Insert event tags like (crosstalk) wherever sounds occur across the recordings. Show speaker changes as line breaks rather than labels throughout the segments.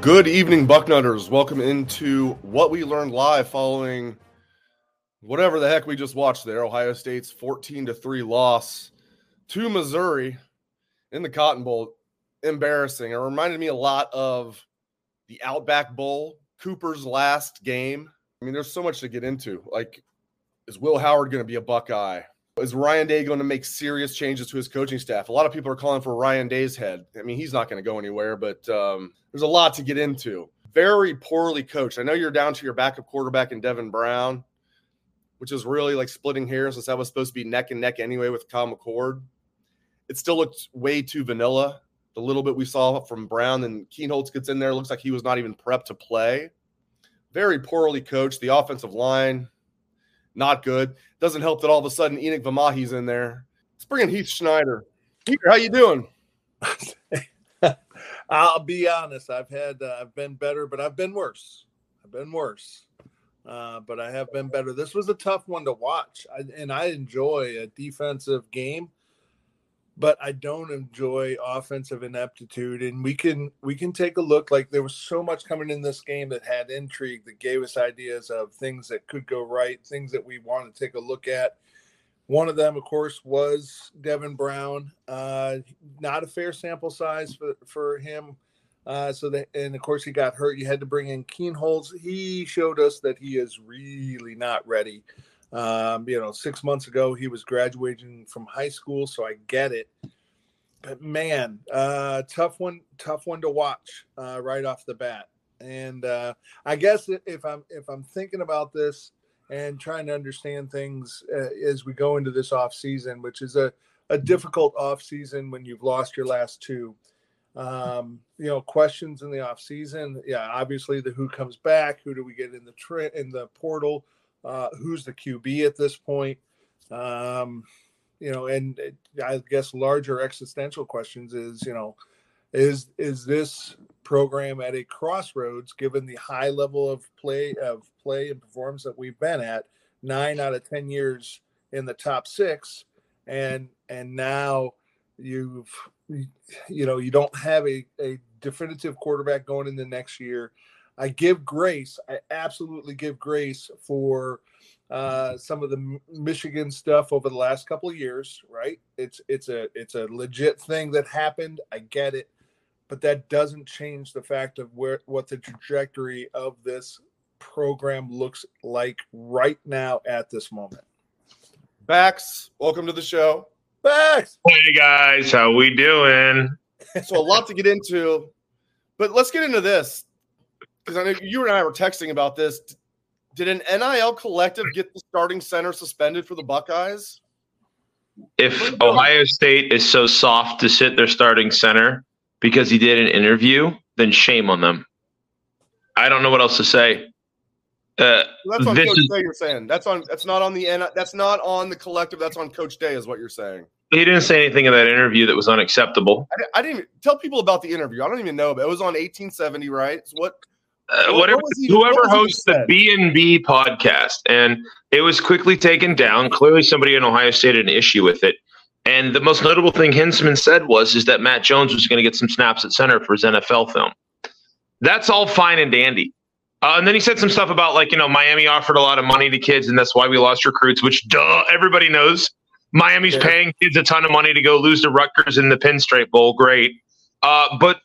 Good evening, Bucknutters. Welcome into what we learned live following whatever the heck we just watched there. Ohio State's 14 to 3 loss to Missouri in the Cotton Bowl. Embarrassing. It reminded me a lot of the Outback Bowl, Cooper's last game. I mean, there's so much to get into. Like, is Will Howard going to be a Buckeye? Is Ryan Day going to make serious changes to his coaching staff? A lot of people are calling for Ryan Day's head. I mean, he's not going to go anywhere, but um, there's a lot to get into. Very poorly coached. I know you're down to your backup quarterback in Devin Brown, which is really like splitting hairs since that was supposed to be neck and neck anyway with Kyle McCord. It still looked way too vanilla. The little bit we saw from Brown and Kienholz gets in there, looks like he was not even prepped to play. Very poorly coached. The offensive line, not good. Doesn't help that all of a sudden Enokk Vimahi's in there. Let's bring in Heath Schneider. Heath, how you doing? (laughs)
I'll be honest. I've had uh, I've been better, but I've been worse. I've been worse, uh, but I have been better. This was a tough one to watch, I, and I enjoy a defensive game, but I don't enjoy offensive ineptitude. And we can we can take a look. Like there was so much coming in this game that had intrigue, that gave us ideas of things that could go right, things that we want to take a look at. One of them, of course, was Devin Brown. Uh, not a fair sample size for, for him. Uh, so that, and of course, he got hurt. You had to bring in Kienholz. He showed us that he is really not ready. Um, you know, six months ago, he was graduating from high school, so I get it. But man, uh, tough one, tough one to watch uh, right off the bat. And uh, I guess if I'm if I'm thinking about this and trying to understand things uh, as we go into this off season, which is a, a difficult off season when you've lost your last two. Um, you know, questions in the off season. Yeah, obviously the who comes back, who do we get in the in the portal, uh, who's the QB at this point. Um, you know, and I guess larger existential questions is, you know, is is this program at a crossroads given the high level of play of play and performance that we've been at nine out of ten years in the top six and and now you've you know you don't have a, a definitive quarterback going in the next year i give grace i absolutely give grace for uh, some of the michigan stuff over the last couple of years right it's it's a it's a legit thing that happened i get it but that doesn't change the fact of where what the trajectory of this program looks like right now at this moment.
Bax, welcome to the show.
Bax,
Hey guys, how we doing? (laughs)
So a lot to get into, but let's get into this because I know you and I were texting about this. Did an NIL collective get the starting center suspended for the Buckeyes?
If Ohio State is so soft to sit their starting center because he did an interview, then shame on them. I don't know what else to say. Uh,
That's on Coach
is-
Day. You're saying that's on. That's not on the N. That's not on the collective. That's on Coach Day. Is what you're saying.
He didn't say anything in that interview that was unacceptable.
I, I didn't even, tell people about the interview. I don't even know. But it was on 1870, right? So what?
Uh,
What-
whatever,
what
whoever hosts the? B and B podcast, and it was quickly taken down. Clearly, somebody in Ohio State had an issue with it. And the most notable thing Hinzman said was is that Matt Jones was going to get some snaps at center for his NFL film. That's all fine and dandy. Uh, and then he said some stuff about like you know Miami offered a lot of money to kids, and that's why we lost recruits. Which duh, everybody knows. Miami's
Yeah.
paying kids a ton of money to go lose to Rutgers in the Pinstripe Bowl. Great, uh, but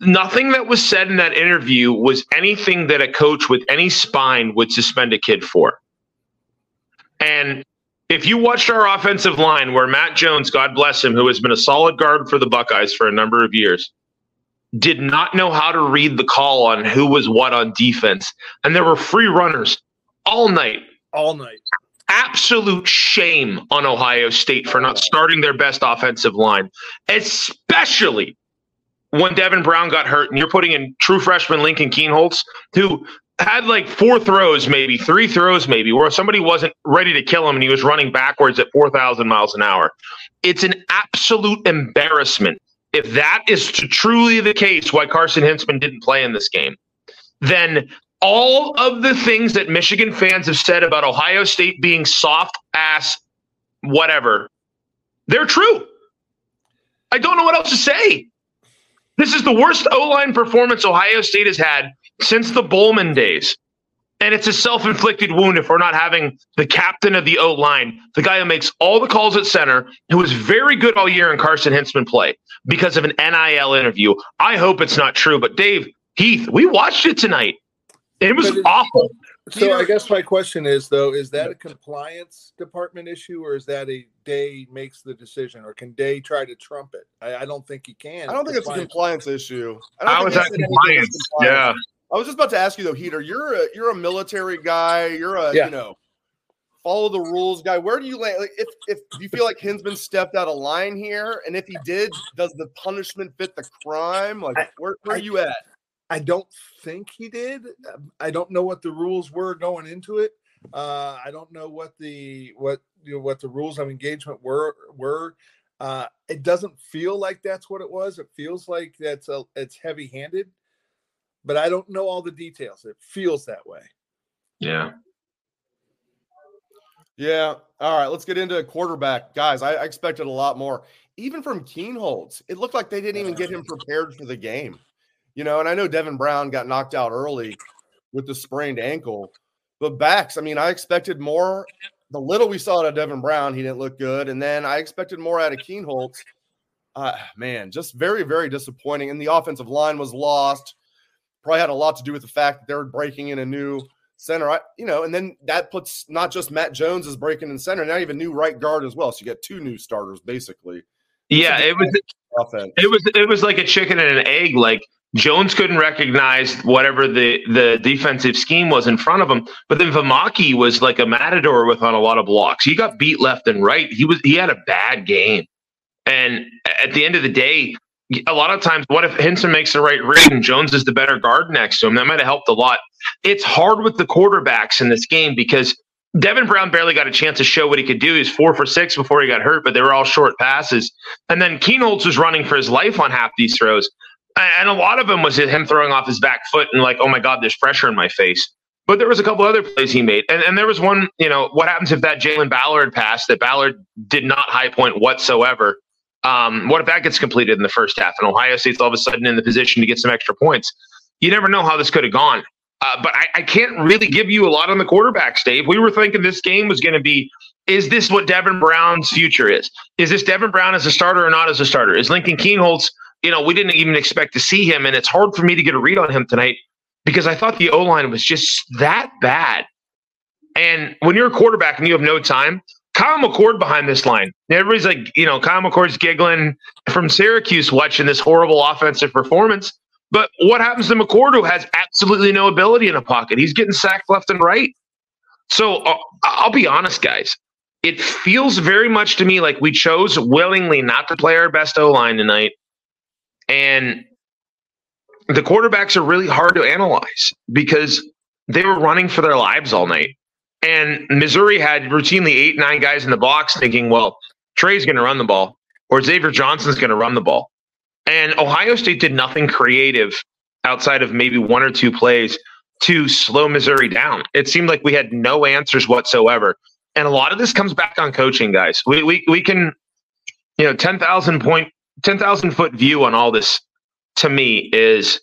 nothing that was said in that interview was anything that a coach with any spine would suspend a kid for. And if you watched our offensive line, where Matt Jones, God bless him, who has been a solid guard for the Buckeyes for a number of years, did not know how to read the call on who was what on defense. And there were free runners all night.
All night.
Absolute shame on Ohio State for not starting their best offensive line, especially when Devin Brown got hurt and you're putting in true freshman Lincoln Kienholz, who had like four throws, maybe three throws, maybe where somebody wasn't ready to kill him and he was running backwards at 4,000 miles an hour. It's an absolute embarrassment. If that is truly the case, why Carson Hinzman didn't play in this game, then all of the things that Michigan fans have said about Ohio State being soft ass, whatever, they're true. I don't know what else to say. This is the worst O line performance Ohio State has had since the Bollman days. And it's a self inflicted wound if we're not having the captain of the O line, the guy who makes all the calls at center, who was very good all year in Carson Hinzman play because of an NIL interview. I hope it's not true. But Dave, Heath, we watched it tonight. It was awful.
So I guess my question is though, is that a compliance department issue or is that a Day makes the decision or can Day try to trump it? I, I don't think he can.
I don't think it's a compliance issue.
I, I was at compliance. compliance. Yeah.
I was just about to ask you though, Heater. You're a you're a military guy. You're a yeah. you know follow the rules guy. Where do you land? Like, if if you feel like Hinzman stepped out of line here, and if he did, does the punishment fit the crime? Like, where, where I, are you at?
I don't think he did. Um, I don't know what the rules were going into it. Uh, I don't know what the what you know what the rules of engagement were were. Uh, it doesn't feel like that's what it was. It feels like that's a it's heavy handed, but I don't know all the details. It feels that way.
Yeah.
Yeah. All right. Let's get into a quarterback, guys. I, I expected a lot more, even from Kienholz. It looked like they didn't even get him prepared for the game. You know, and I know Devin Brown got knocked out early with the sprained ankle, but Bax, I mean, I expected more. The little we saw out of Devin Brown, he didn't look good. And then I expected more out of Kienholz. Uh, man, just very, very disappointing. And the offensive line was lost. Probably had a lot to do with the fact that they were breaking in a new center. I, you know, and then that puts not just Matt Jones as breaking in center, now even new right guard as well. So you get two new starters basically.
Yeah, it was offense. It was it was like a chicken and an egg. Like Jones couldn't recognize whatever the, the defensive scheme was in front of him. But then Vimahi was like a matador with on a lot of blocks. He got beat left and right. He was he had a bad game. And at the end of the day, a lot of times, what if Hinzman makes the right read and Jones is the better guard next to him? That might have helped a lot. It's hard with the quarterbacks in this game because Devin Brown barely got a chance to show what he could do. He's four for six before he got hurt, but they were all short passes. And then Kienholz was running for his life on half these throws and a lot of them was him throwing off his back foot and like, oh my God, there's pressure in my face. But there was a couple other plays he made, and, and there was one. You know, what happens if that Jayden Ballard pass that Ballard did not high point whatsoever? Um, what if that gets completed in the first half and Ohio State's all of a sudden in the position to get some extra points? You never know how this could have gone. Uh, but I, I, can't really give you a lot on the quarterbacks, Dave. We were thinking this game was going to be is this what Devin Brown's future is? Is this Devin Brown as a starter or not as a starter? Is Lincoln Kienholz you know, we didn't even expect to see him. And it's hard for me to get a read on him tonight because I thought the O line was just that bad. And when you're a quarterback and you have no time, Kyle McCord behind this line. Everybody's like, you know, Kyle McCord's giggling from Syracuse watching this horrible offensive performance. But what happens to McCord who has absolutely no ability in a pocket? He's getting sacked left and right. So uh, I'll be honest, guys. It feels very much to me like we chose willingly not to play our best O line tonight and the quarterbacks are really hard to analyze because they were running for their lives all night. And Missouri had routinely eight, nine guys in the box thinking, well, Trey's going to run the ball or Xavier Johnson's going to run the ball. And Ohio State did nothing creative outside of maybe one or two plays to slow Missouri down. It seemed like we had no answers whatsoever. And a lot of this comes back on coaching, guys. We, we, we can, you know, 10,000 point 10,000 foot view on all this to me is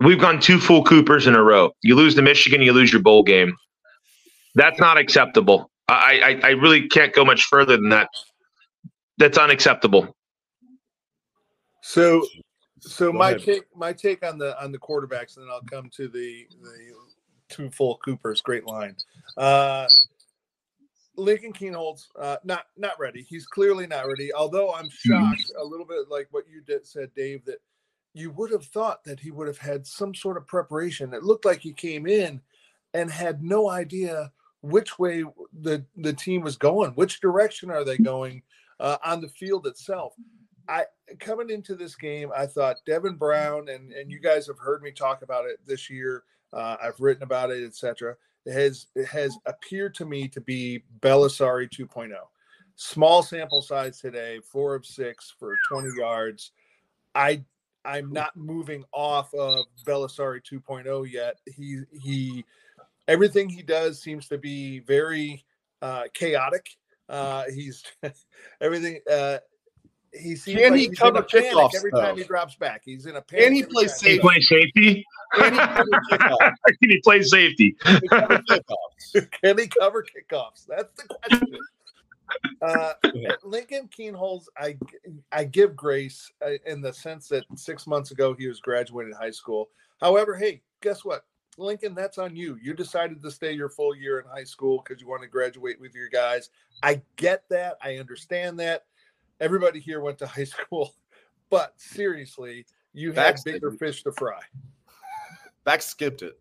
we've gone two full Coopers in a row. You lose to Michigan, you lose your bowl game. That's not acceptable. I, I, I really can't go much further than that. That's unacceptable.
So, So
Go
my
ahead.
take, my take on the on the quarterbacks, and then I'll come to the the two full Coopers. Great line. Uh, Lincoln Kienholz, uh, not not ready. He's clearly not ready. Although I'm shocked a little bit, like what you did, said, Dave, that you would have thought that he would have had some sort of preparation. It looked like he came in and had no idea which way the the team was going, which direction are they going uh, on the field itself. I coming into this game, I thought Devin Brown and and you guys have heard me talk about it this year. Uh, I've written about it, etc. Has has appeared to me to be Bellisari 2.0. Small sample size today, four of six for 20 yards. I I'm not moving off of Bellisari 2.0 yet. He he everything he does seems to be very uh, chaotic. Uh, he's (laughs) everything. Uh, he seems
Can
like
he
he's
cover
in a panic
kickoffs,
every
though?
time he drops back. He's in a panic.
And he plays
time.
Can he
safe.
play safety?
Can he cover (laughs) kickoffs?
Can he play safety?
Can he cover kickoffs? (laughs)
Can he cover kickoffs? That's the question. Uh, Lincoln Kienholz, I I give grace uh, in the sense that six months ago he was graduating high school. However, hey, guess what, Lincoln? That's on you. You decided to stay your full year in high school because you want to graduate with your guys. I get that. I understand that. Everybody here went to high (laughs) school, but seriously, you had
Facts,
bigger
dude.
fish to fry.
Back skipped it.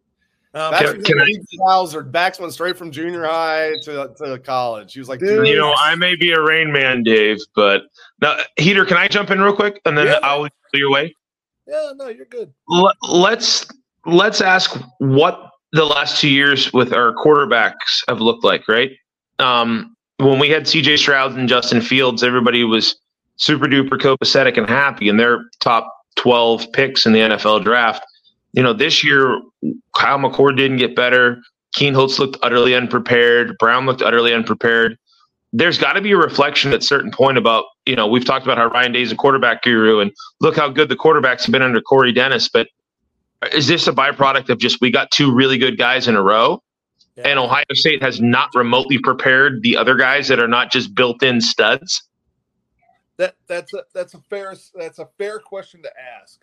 Um,
Bax
Can-
was
can
a
I-
big Bowser. Bax went straight from junior high to, to college. He was like,
Dude.
You know, I may be a rain man, Dave, but now, Heater, can I jump in real quick and then
Yeah.
I'll lead your way?
yeah, no, you're good.
L- let's let's ask what the last two years with our quarterbacks have looked like, right? Um, when we had CJ Stroud and Justin Fields, everybody was super duper copacetic and happy, and they're top twelve picks in the NFL draft. You know, this year Kyle McCord didn't get better. Kienholz looked utterly unprepared. Brown looked utterly unprepared. There's got to be a reflection at certain point about, you know, we've talked about how Ryan Day's a quarterback guru, and look how good the quarterbacks have been under Corey Dennis. But is this a byproduct of just we got two really good guys in a row?
Yeah.
And Ohio State has not remotely prepared the other guys that are not just built in studs.
that that's a that's a fair that's a fair question to ask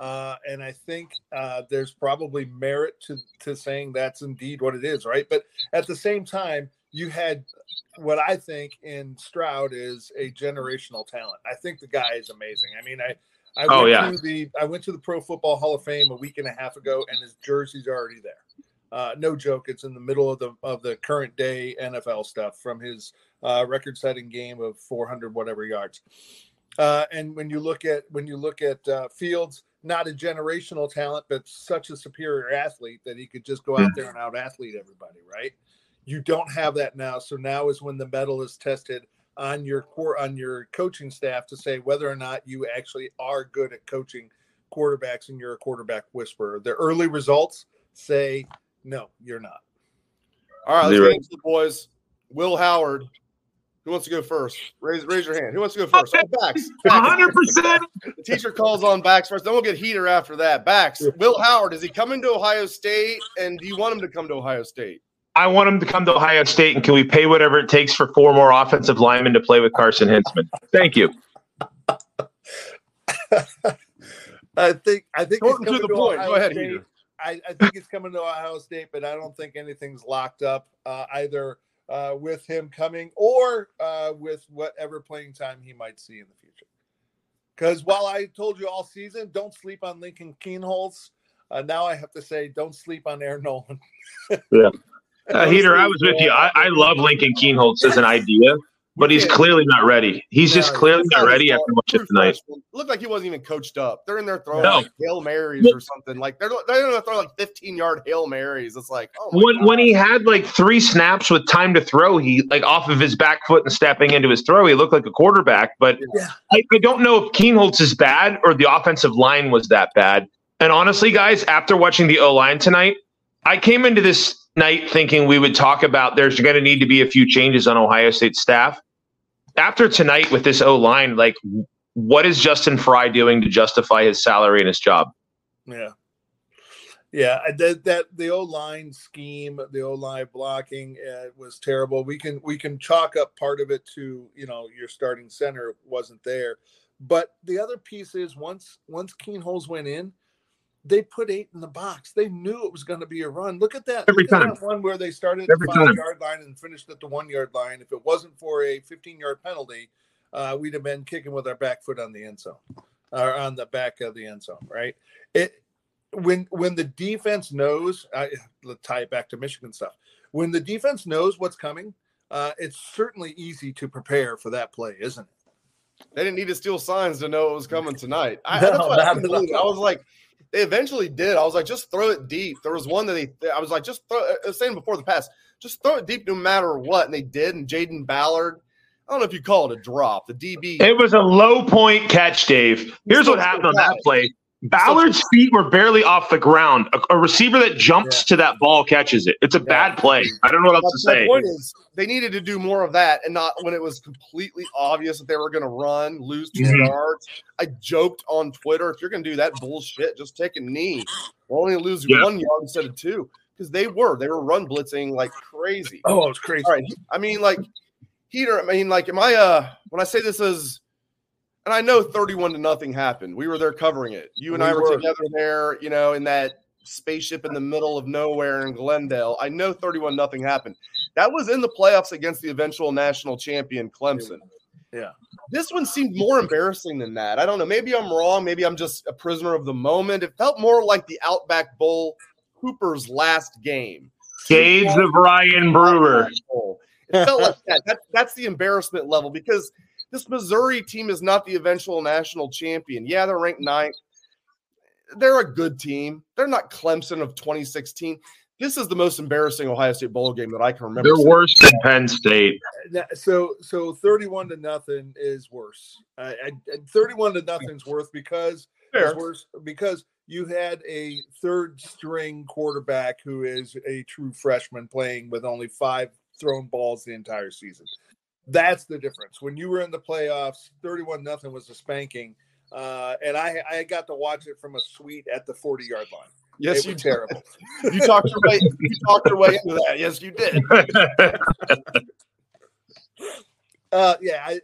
uh, and i think uh, there's probably merit to to saying that's indeed what it is right but at the same time you had what i think in stroud is a generational talent i think the guy is amazing i mean i I
Oh,
went
yeah.
to the I went to the Pro Football Hall of Fame a week and a half ago, and his jersey's already there. Uh, no joke, it's in the middle of the of the current day NFL stuff from his uh, record-setting game of 400 whatever yards. Uh, and when you look at when you look at uh, Fields, not a generational talent, but such a superior athlete that he could just go out there and out athlete everybody. Right? You don't have that now. So now is when the medal is tested on your core on your coaching staff to say whether or not you actually are good at coaching quarterbacks and you're a quarterback whisperer. The early results say no, you're not.
All right, let's
Zero.
get into the boys. Will Howard. Who wants to go first? Raise raise your hand. Who wants to go first? Oh, Bax. Bax.
percent.
The teacher calls on Bax first. Then we'll get heater after that. Bax. Will Howard. Is he coming to Ohio State? And do you want him to come to Ohio State?
I want him to come to Ohio State, and can we pay whatever it takes for four more offensive linemen to play with Carson Hinzman? Thank you. (laughs)
I think I think
Short
it's
and to the point.
Ohio
Go ahead,
State.
Heater.
I, I think it's coming to Ohio State, but I don't think anything's locked up uh, either uh, with him coming or uh, with whatever playing time he might see in the future. Because while I told you all season, don't sleep on Lincoln Kienholz, uh, now I have to say, don't sleep on Air Noland. (laughs)
Uh, Heater, I was with you. I, I love Lincoln Kienholz as an idea, but he's
Yeah.
clearly not ready. He's just clearly
It's
not
his
ready
fault.
after watching
True
tonight.
freshman. Looked like he wasn't even coached up. They're in there throwing
No.
like hail marys or something. Like they're they're gonna throw like 15 yard hail marys. It's like oh my
When
God.
when he had like three snaps with time to throw, he like off of his back foot and stepping into his throw, he looked like a quarterback. But
Yeah.
I, I don't know if Kienholz is bad or the offensive line was that bad. And honestly, guys, after watching the O line tonight, I came into this night thinking we would talk about there's going to need to be a few changes on Ohio State staff. After tonight with this O line, like what is Justin Frye doing to justify his salary and his job?
Yeah. Yeah, that that the O line scheme, the O line blocking uh, was terrible. We can we can chalk up part of it to you know your starting center wasn't there, But the other piece is once once Kienholz went in, they put eight in the box. They knew it was going to be a run. Look at that.
Every
Look at
time.
that one where they started at
Every
the five
time.
yard line and finished at the one yard line. If it wasn't for a 15 yard penalty, uh, we'd have been kicking with our back foot on the end zone or on the back of the end zone, right? It when when the defense knows, I let's tie it back to Michigan stuff. When the defense knows what's coming, uh, it's certainly easy to prepare for that play, isn't it?
They didn't need to steal signs to know it was coming tonight. I, (laughs)
No,
I,
not
couldn't
at all.
I was like, they eventually did. I was like, just throw it deep. There was one that they, I was like, just throw. I was saying before the pass, just throw it deep no matter what, and they did. And Jayden Ballard, I don't know if you call it a drop. The DB,
It was a low point catch, Dave. Here's what happened on that play. Ballard's feet were barely off the ground. A, a receiver that jumps to that ball catches it. It's a bad play. I don't know what else to say.
point is, they needed to do more of that, and not when it was completely obvious that they were going to run, lose 2
Mhm.
yards. I joked on Twitter, if you're going to do that bullshit, just take a knee. We'll only lose
Yeah.
one yard instead of two, because they were they were run blitzing like crazy.
Oh, it was crazy.
All right, I mean, like Heater. I mean, like, am I? Uh, when I say this is, and I know thirty-one to nothing happened. We were there covering it. You and
We
I were,
were.
together there. You know, in that spaceship in the middle of nowhere in Glendale. I know thirty-one nothing happened. That was in the playoffs against the eventual national champion Clemson.
Yeah.
This one seemed more embarrassing than that. I don't know. Maybe I'm wrong. Maybe I'm just a prisoner of the moment. It felt more like the Outback Bowl Cooper's last game.
Shades of Ryan Brewer.
It felt like that. that. That's the embarrassment level because this Missouri team is not the eventual national champion. Yeah, they're ranked ninth. They're a good team. They're not Clemson of 2016. This is the most embarrassing Ohio State bowl game that I can remember.
They're
seeing.
worse than Penn State.
So so 31 to nothing is worse. Uh, I, I- 31 to nothing's worse because
Fair.
is worse because you had a third string quarterback who is a true freshman playing with only five thrown balls the entire season. That's the difference. When you were in the playoffs, 31 nothing was a spanking. Uh, and I, I got to watch it from a suite at the 40 yard line.
Yes, you
terrible. (laughs)
You talked your way. You talked your way into that. Yes, you did. (laughs)
Uh, yeah, I,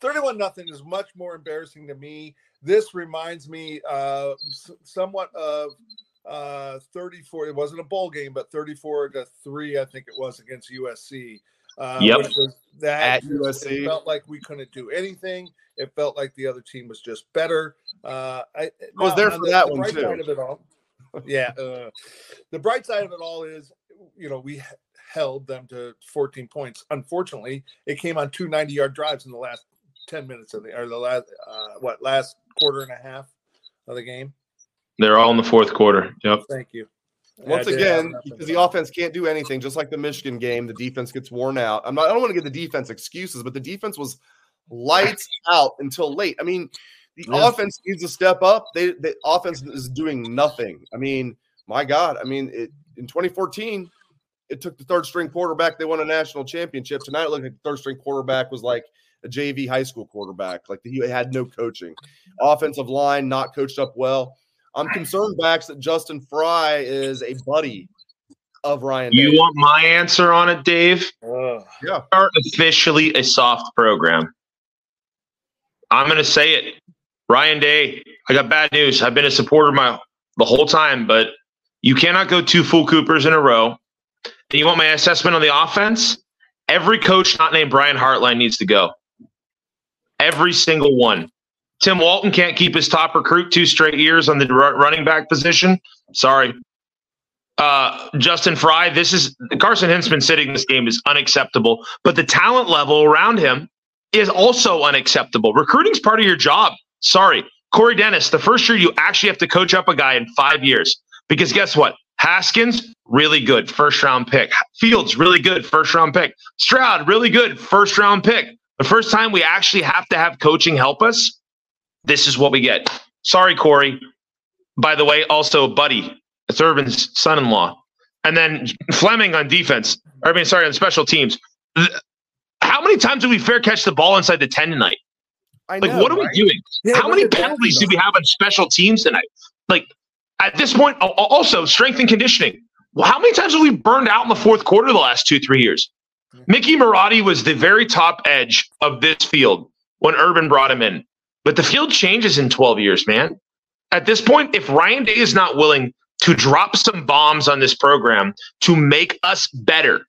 31 nothing is much more embarrassing to me. This reminds me uh, somewhat of uh, 34. It wasn't a bowl game, but 34 to 3, I think it was against USC. Uh,
Yep.
which was that
At
just-
USC.
It felt like we couldn't do anything. It felt like the other team was just better. Uh, I,
I was
now,
there for
the-
that
the
one,
bright
too.
Side of it all, yeah. Uh, the bright side of it all is, you know, we held them to 14 points. Unfortunately, it came on two 90 yard drives in the last 10 minutes of the, or the last, uh, what, last quarter and a half of the game.
They're all in the fourth quarter. Yep.
Thank you.
Once
have
again, because the offense can't do anything, just like the Michigan game, the defense gets worn out. I'm not, I don't want to give the defense excuses, but the defense was lights out until late. I mean, the
Yeah.
offense needs to step up. They the offense is doing nothing. I mean, my God. I mean, it, in 2014, it took the third string quarterback. They won a national championship. Tonight, it looked like the third string quarterback was like a JV high school quarterback. Like he had no coaching. Offensive line not coached up well. I'm concerned, Bax, that Justin Frye is a buddy of Ryan.
You
Day.
want my answer on it, Dave?
Ugh.
Yeah.
Are officially a soft program. I'm going to say it. Ryan Day, I got bad news. I've been a supporter my the whole time, but you cannot go two full Coopers in a row. And you want my assessment on the offense? Every coach not named Brian Hartline needs to go. Every single one. Tim Walton can't keep his top recruit two straight years on the running back position. Sorry. Uh, Justin Frye, this is Carson Hinzman sitting this game is unacceptable, but the talent level around him is also unacceptable. Recruiting's part of your job. Sorry. Corey Dennis, the first year you actually have to coach up a guy in five years. Because guess what? Haskins, really good, first round pick. Fields, really good, first round pick. Stroud, really good, first round pick. The first time we actually have to have coaching help us, this is what we get. Sorry, Corey. By the way, also Buddy, it's Urban's son-in-law, and then Fleming on defense. I mean, sorry, on special teams. How many times did we fair catch the ball inside the ten tonight?
I
Like,
know,
what are
right?
we doing?
Yeah,
How many penalties
do?
do we have on special teams tonight? Like at this point, al- al- also strength and conditioning. How many times have we burned out in the fourth quarter the last two, three years? Mickey Marotti was the very top edge of this field when Urban brought him in. But the field changes in 12 years, man. At this point, if Ryan Day is not willing to drop some bombs on this program to make us better,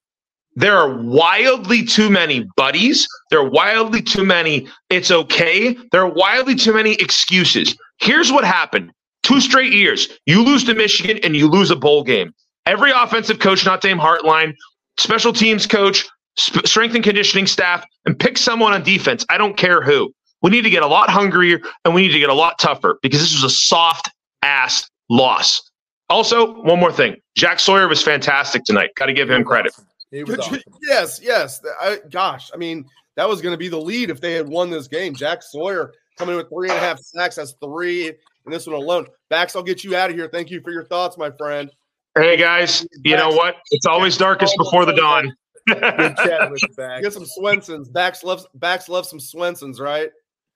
there are wildly too many buddies. There are wildly too many, it's okay. There are wildly too many excuses. Here's what happened two straight years. You lose to Michigan and you lose a bowl game. Every offensive coach, not Dame Hartline, special teams coach, sp- strength and conditioning staff, and pick someone on defense. I don't care who. We need to get a lot hungrier and we need to get a lot tougher because this was a soft ass loss. Also, one more thing Jack Sawyer was fantastic tonight. Got to give him credit.
Awesome.
Yes, yes. I, gosh, I mean, that was going to be the lead if they had won this game. Jack Sawyer coming with three and a half sacks. That's three in this one alone. Bax, I'll get you out of here. Thank you for your thoughts, my friend.
Hey, guys, you know what? It's always darkest before the dawn.
Get some Swensons. Bax loves Bax loves some Swensons, right?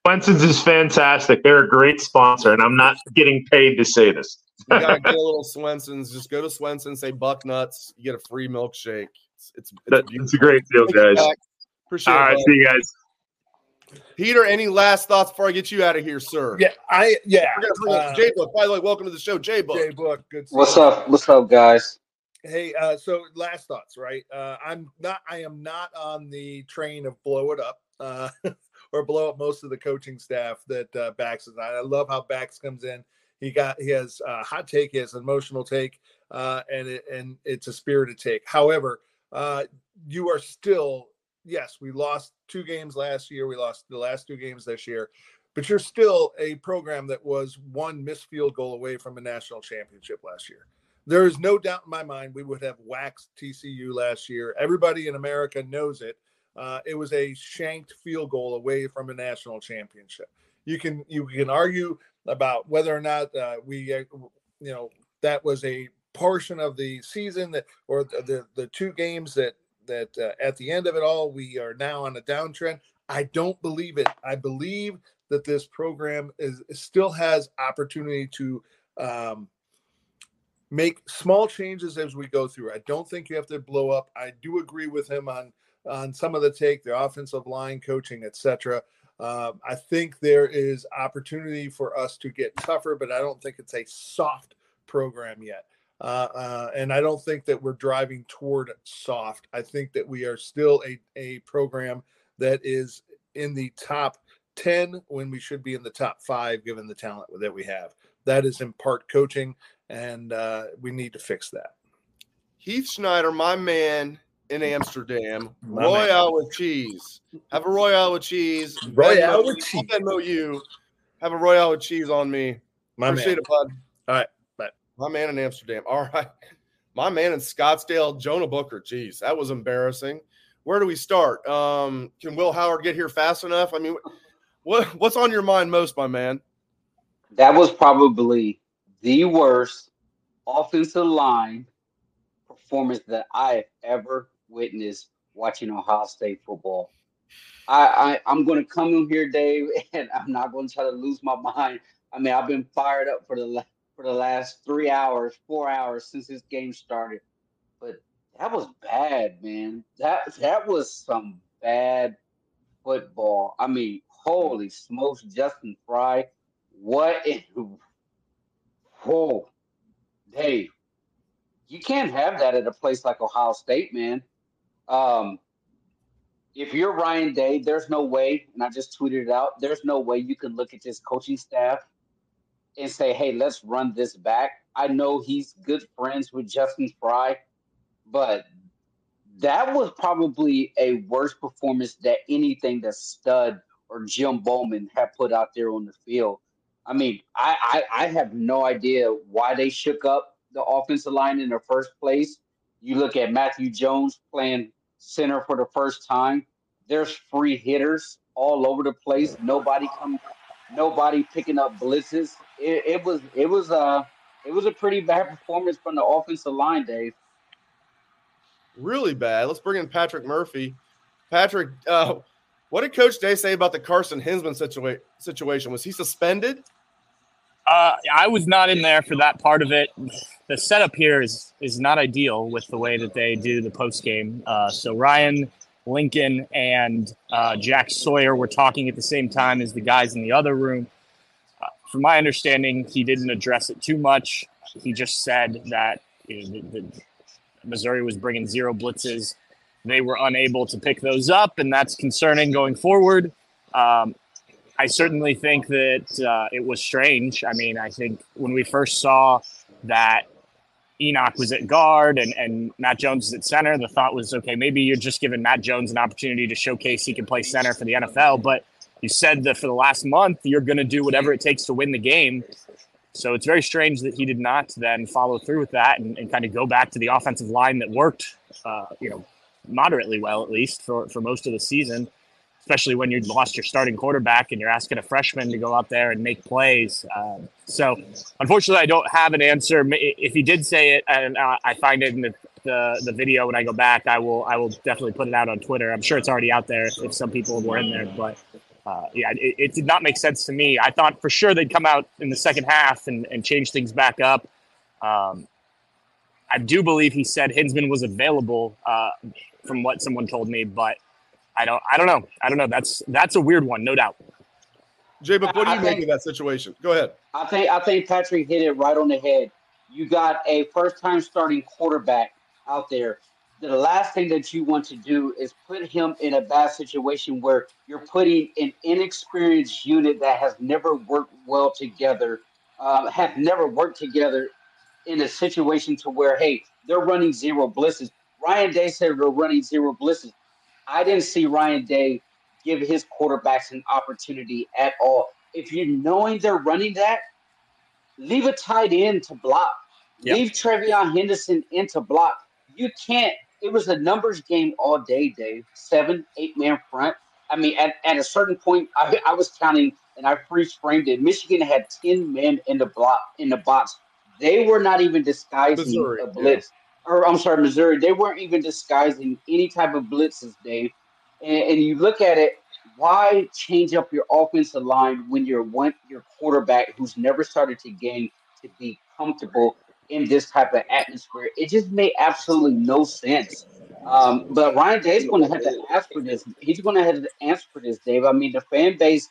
Swenson's is fantastic. They're a great sponsor, and I'm not getting paid to say this.
you gotta (laughs) get a little Swenson's. Just go to Swenson's, say buck nuts, you get a free milkshake. It's it's,
it's, it's a great deal, guys.
Appreciate it.
All right,
it,
see you guys.
Peter, any last thoughts before I get you out of here, sir?
Yeah, I yeah.
Uh, Jay Book, by the way, welcome to the show, Jay Book.
Jay Book, good.
What's stuff. up? What's up, guys?
Hey, uh, so last thoughts, right? Uh, I'm not. I am not on the train of blow it up. Uh, (laughs) or blow up most of the coaching staff that uh, Bax is. I love how Bax comes in. He got he has a hot take, he has an emotional take, uh, and it, and it's a spirited take. However, uh, you are still yes, we lost two games last year. We lost the last two games this year, but you're still a program that was one missed field goal away from a national championship last year. There is no doubt in my mind we would have waxed TCU last year. Everybody in America knows it. Uh, it was a shanked field goal away from a national championship. You can you can argue about whether or not uh, we uh, you know that was a portion of the season that or the the, two games that that uh, at the end of it all we are now on a downtrend. I don't believe it. I believe that this program is still has opportunity to um, make small changes as we go through. I don't think you have to blow up. I do agree with him on on some of the take, the offensive line coaching, etc. Uh, I think there is opportunity for us to get tougher, but I don't think it's a soft program yet. Uh, uh, and I don't think that we're driving toward soft. I think that we are still a, a program that is in the top 10 when we should be in the top five, given the talent that we have. That is in part coaching, and uh, we need to fix that.
Heath Schneider, my man, in Amsterdam. My Royale man. with cheese. Have a Royale with cheese.
Royale Venmo, with cheese.
Venmo you. Have a Royale with cheese on me.
My
Appreciate
man.
it, bud.
All right. Bye.
My man in Amsterdam. All right. My man in Scottsdale, Jonah Booker. Jeez, that was embarrassing. Where do we start? Um, can Will Howard get here fast enough? I mean, what what's on your mind most, my man?
That was probably the worst offensive line performance that I have ever witnessed watching Ohio State football. I, I am going to come in here, Dave, (laughs) and I'm not going to try to lose my mind. I mean, I've been fired up for the for the last three hours, four hours since this game started, but that was bad, man. That that was some bad football. I mean, holy smokes, Justin Frye, what? In, whoa, Dave, you can't have that at a place like Ohio State, man. Um, if you're Ryan Day, there's no way, and I just tweeted it out. There's no way you can look at this coaching staff and say, "Hey, let's run this back." I know he's good friends with Justin Frye, but that was probably a worse performance than anything that Stud or Jim Bollman had put out there on the field. I mean, I, I, I have no idea why they shook up the offensive line in the first place. You look at Matthew Jones playing center for the first time. There's free hitters all over the place. Nobody come, nobody picking up blitzes. It, it was it was a it was a pretty bad performance from the offensive line, Dave.
Really bad. Let's bring in Patrick Murphy. Patrick, uh, what did Coach Day say about the Carson Hinzman situa- situation? Was he suspended?
Uh, I was not in there for that part of it. The setup here is is not ideal with the way that they do the post game. Uh, so Ryan Lincoln and uh, Jack Sawyer were talking at the same time as the guys in the other room. Uh, from my understanding, he didn't address it too much. He just said that you know, the, the Missouri was bringing zero blitzes. They were unable to pick those up, and that's concerning going forward. Um, I certainly think that uh, it was strange. I mean, I think when we first saw that Enokk was at guard and, and Matt Jones is at center, the thought was, okay, maybe you're just giving Matt Jones an opportunity to showcase he can play center for the NFL. But you said that for the last month, you're going to do whatever it takes to win the game. So it's very strange that he did not then follow through with that and, and kind of go back to the offensive line that worked, uh, you know, moderately well, at least for, for most of the season especially when you lost your starting quarterback and you're asking a freshman to go out there and make plays. Um, so, unfortunately, I don't have an answer. If he did say it, and uh, I find it in the, the, the video when I go back, I will I will definitely put it out on Twitter. I'm sure it's already out there if, some people were in there, but. Uh, yeah, it, it, did not make sense to me. I thought for sure they'd come out in the second half and, and change things back up. Um, I do believe he said Hinzman was available, uh, from what someone told me, but I don't I don't know. I don't know. That's that's a weird one, no doubt.
Jay, but what do you I make think, of that situation? Go ahead.
I think I think Patrick hit it right on the head. You got a first time starting quarterback out there. The last thing that you want to do is put him in a bad situation where you're putting an inexperienced unit that has never worked well together, uh, have never worked together in a situation to where, hey, they're running zero blitzes. Ryan Day said we're running zero blitzes. I didn't see Ryan Day give his quarterbacks an opportunity at all. If you're knowing they're running that, leave a tight end to block. Yep. Leave TreVeyon Henderson into block. You can't. It was a numbers game all day, Dave. Seven, eight man front. I mean, at, at a certain point, I, I was counting and I freeze framed it. Michigan had 10 men in the block in the box. They were not even disguising Missouri, a blitz. Yeah or I'm sorry, Missouri, they weren't even disguising any type of blitzes, Dave. And, and you look at it, why change up your offensive line when you're one your quarterback who's never started to gain to be comfortable in this type of atmosphere? It just made absolutely no sense. Um, but Ryan Day's going to have to ask for this. He's going to have to answer for this, Dave. I mean, the fan base,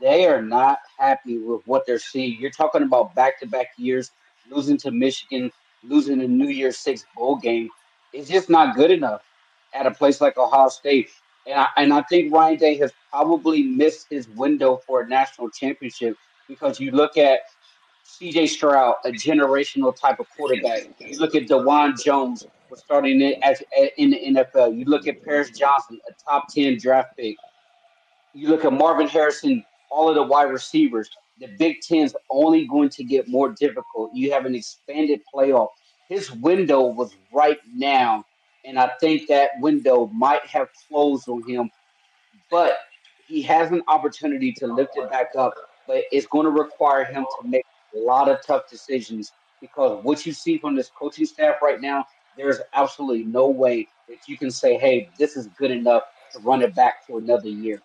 they are not happy with what they're seeing. You're talking about back to back years, losing to Michigan, losing a New Year's Six bowl game is just not good enough at a place like Ohio State. And I, and I think Ryan Day has probably missed his window for a national championship because you look at CJ Stroud, a generational type of quarterback. You look at Dawand Jones, was starting it as, in the NFL. You look at Paris Johnson, a top 10 draft pick. You look at Marvin Harrison, all of the wide receivers the Big Ten's only going to get more difficult. You have an expanded playoff. His window was right now, and I think that window might have closed on him, but he has an opportunity to lift it back up. But it's going to require him to make a lot of tough decisions because what you see from this coaching staff right now, there's absolutely no way that you can say, hey, this is good enough to run it back for another year.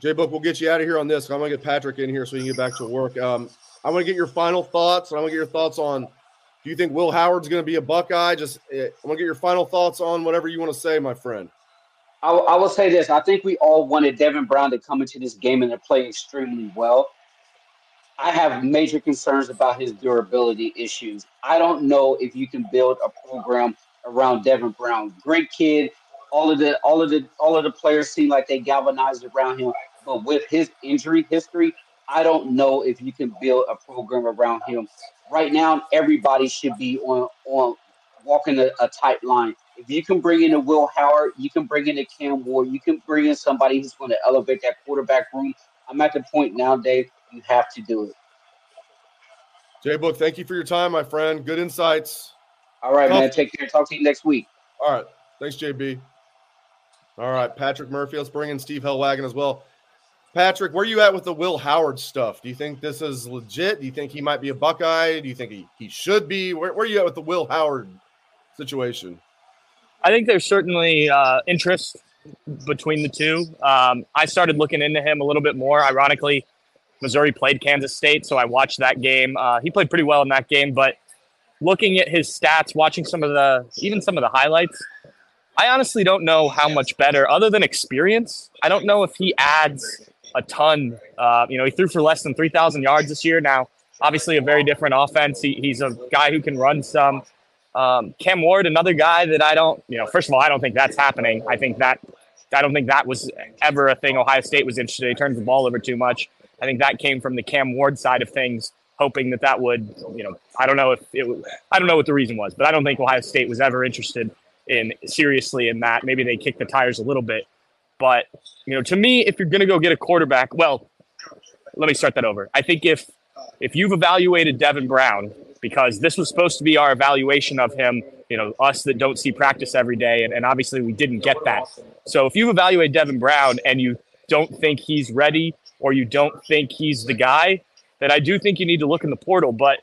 J Book, we'll get you out of here on this. I'm gonna get Patrick in here so you can get back to work. Um, I want to get your final thoughts, I want to get your thoughts on. Do you think Will Howard's going to be a Buckeye? Just uh, I want to get your final thoughts on whatever you want to say, my friend.
I, I will say this: I think we all wanted Devin Brown to come into this game and to play extremely well. I have major concerns about his durability issues. I don't know if you can build a program around Devin Brown. Great kid. All of the all of the all of the players seem like they galvanized around him. But with his injury history, I don't know if you can build a program around him. Right now, everybody should be on on walking a, a tight line. If you can bring in a Will Howard, you can bring in a Cam Ward, you can bring in somebody who's going to elevate that quarterback room. I'm at the point now, Dave. You have to do it.
Jay Book, thank you for your time, my friend. Good insights.
All right, Tough. man. Take care. Talk to you next week.
All right. Thanks, JB. All right, Patrick Murphy. Let's bring in Steve Helwagen as well. Patrick, where are you at with the Will Howard stuff? Do you think this is legit? Do you think he might be a Buckeye? Do you think he, he should be? Where, where are you at with the Will Howard situation?
I think there's certainly uh, interest between the two. Um, I started looking into him a little bit more. Ironically, Missouri played Kansas State, so I watched that game. Uh, he played pretty well in that game, but looking at his stats, watching some of the even some of the highlights, I honestly don't know how much better, other than experience. I don't know if he adds a ton. Uh, you know, he threw for less than 3,000 yards this year. Now, obviously, a very different offense. He, he's a guy who can run some. Um, Cam Ward, another guy that I don't, you know, first of all, I don't think that's happening. I think that, I don't think that was ever a thing Ohio State was interested in. He turns the ball over too much. I think that came from the Cam Ward side of things, hoping that that would, you know, I don't know if it I don't know what the reason was, but I don't think Ohio State was ever interested in seriously in that. Maybe they kick the tires a little bit. But, you know, to me, if you're going to go get a quarterback, well, let me start that over. I think if if you've evaluated Devin Brown, because this was supposed to be our evaluation of him, you know, us that don't see practice every day, and, and obviously we didn't get that. So if you've evaluated Devin Brown and you don't think he's ready or you don't think he's the guy, then I do think you need to look in the portal. But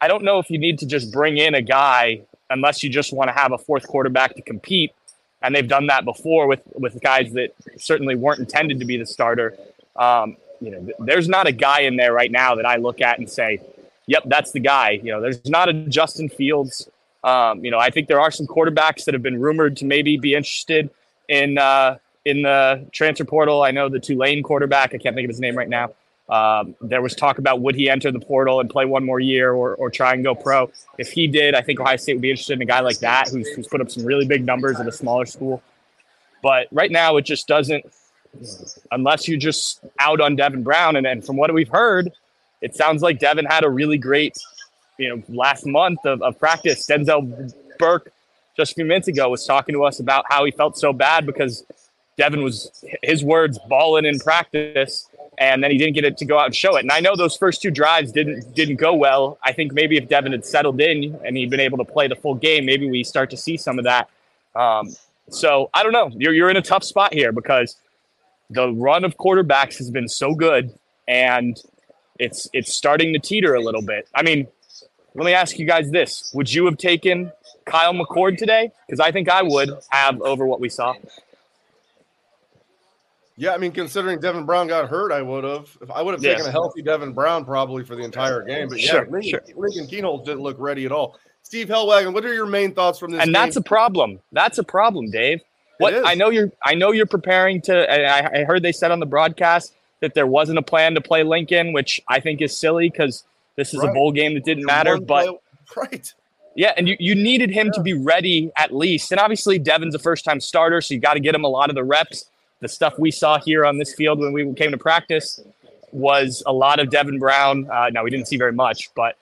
I don't know if you need to just bring in a guy unless you just want to have a fourth quarterback to compete. And they've done that before with with guys that certainly weren't intended to be the starter. Um, you know, there's not a guy in there right now that I look at and say, "Yep, that's the guy." You know, there's not a Justin Fields. Um, you know, I think there are some quarterbacks that have been rumored to maybe be interested in uh, in the transfer portal. I know the Tulane quarterback. I can't think of his name right now. Um, there was talk about would he enter the portal and play one more year or, or try and go pro. If he did, I think Ohio State would be interested in a guy like that who's, who's put up some really big numbers at a smaller school. But right now, it just doesn't, unless you're just out on Devin Brown. And, and from what we've heard, it sounds like Devin had a really great, you know, last month of, of practice. Denzel Burke just a few minutes ago was talking to us about how he felt so bad because Devin was, his words, balling in practice and then he didn't get it to go out and show it. And I know those first two drives didn't didn't go well. I think maybe if Devin had settled in and he'd been able to play the full game, maybe we start to see some of that. Um, so I don't know. You're you're in a tough spot here because the run of quarterbacks has been so good, and it's it's starting to teeter a little bit. I mean, let me ask you guys this: Would you have taken Kyle McCord today? Because I think I would have over what we saw.
Yeah, I mean, considering Devin Brown got hurt, I would have. I would have
Yes.
taken a healthy Devin Brown probably for the entire game. But yeah,
Sure,
Lincoln,
sure.
Lincoln Kienholz didn't look ready at all. Steve Helwagen, what are your main thoughts from this?
and that's a problem. That's a problem, Dave. What. I know you're I know you're preparing to I, I heard they said on the broadcast that there wasn't a plan to play Lincoln, which I think is silly because this is a bowl game that didn't matter. But
play- right.
yeah, and you, you needed him to be ready at least. And obviously Devin's a first time starter, so you got to get him a lot of the reps. The stuff we saw here on this field when we came to practice was a lot of Devin Brown. Uh, now we didn't see very much, but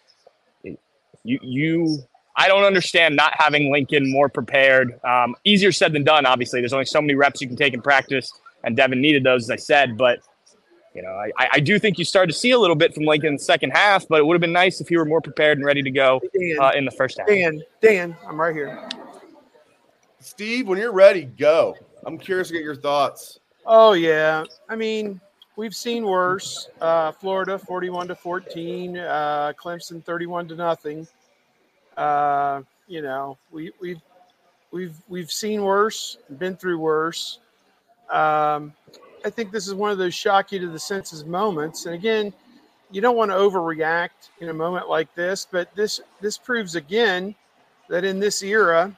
you you I don't understand not having Lincoln more prepared. Um, easier said than done. Obviously, there's only so many reps you can take in practice, and Devin needed those, as I said. But you know, I, I do think you started to see a little bit from Lincoln in the second half. But it would have been nice if he were more prepared and ready to go
Dan,
uh, in the first half.
Dan, Dan, I'm right here.
Steve, when you're ready, go. I'm curious to get your thoughts.
Oh yeah, I mean we've seen worse. Uh, Florida 41 to 14, uh, Clemson 31 to nothing. Uh, you know we we've we've we've seen worse, been through worse. Um, I think this is one of those shock you to the senses moments. And again, you don't want to overreact in a moment like this, but this this proves again that in this era,